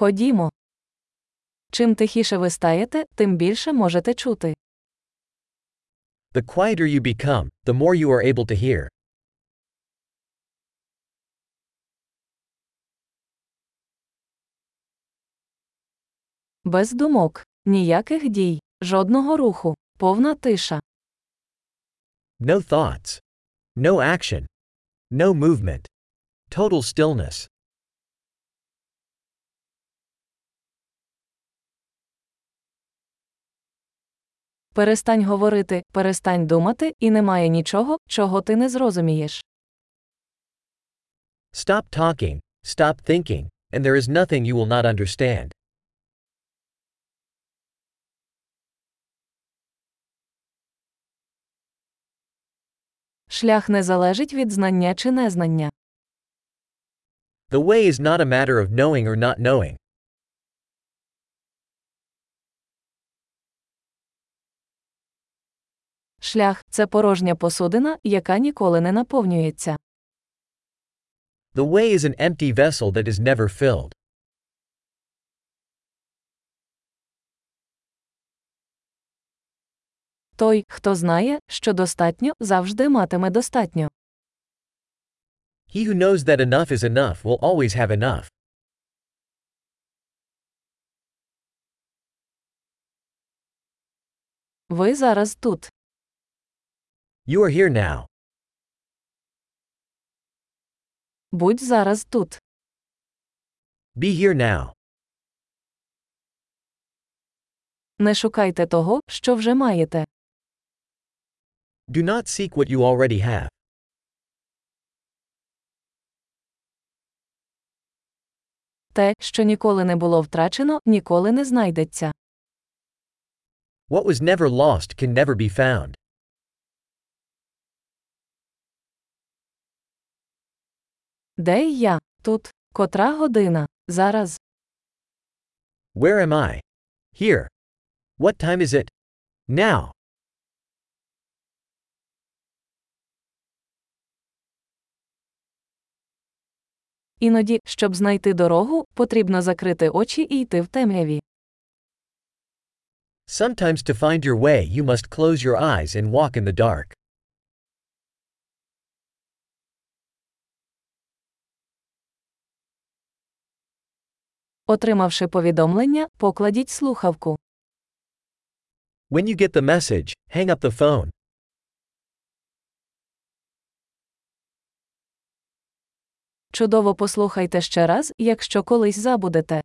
Ходімо. Чим тихіше ви стаєте, тим більше можете чути. The quieter you become, the more you are able to hear. Без думок, ніяких дій, жодного руху, повна тиша. No thoughts. No action. No movement. Total stillness. Перестань говорити, перестань думати, і немає нічого, чого ти не зрозумієш. Stop talking, stop thinking, and there is nothing you will not understand. Шлях не залежить від знання чи незнання. The way is not a matter of knowing or not knowing. Шлях це порожня посудина, яка ніколи не наповнюється. The way is an empty vessel that is never filled. Той, хто знає, що достатньо, завжди матиме достатньо. He who knows that enough is enough will always have enough. Ви зараз тут. You are here now. Будь зараз тут. Be here now. Не шукайте того, що вже маєте. Do not seek what you already have. Те, що ніколи не було втрачено, ніколи не знайдеться. What was never lost can never be found. Де я? Тут. Котра година? Зараз. Where am I? Here. What time is it? Now. Іноді, щоб знайти дорогу, потрібно закрити очі і йти в темряві. Sometimes to find your way, you must close your eyes and walk in the dark. Отримавши повідомлення, покладіть слухавку. When you get the message, hang up the phone. Чудово послухайте ще раз, якщо колись забудете.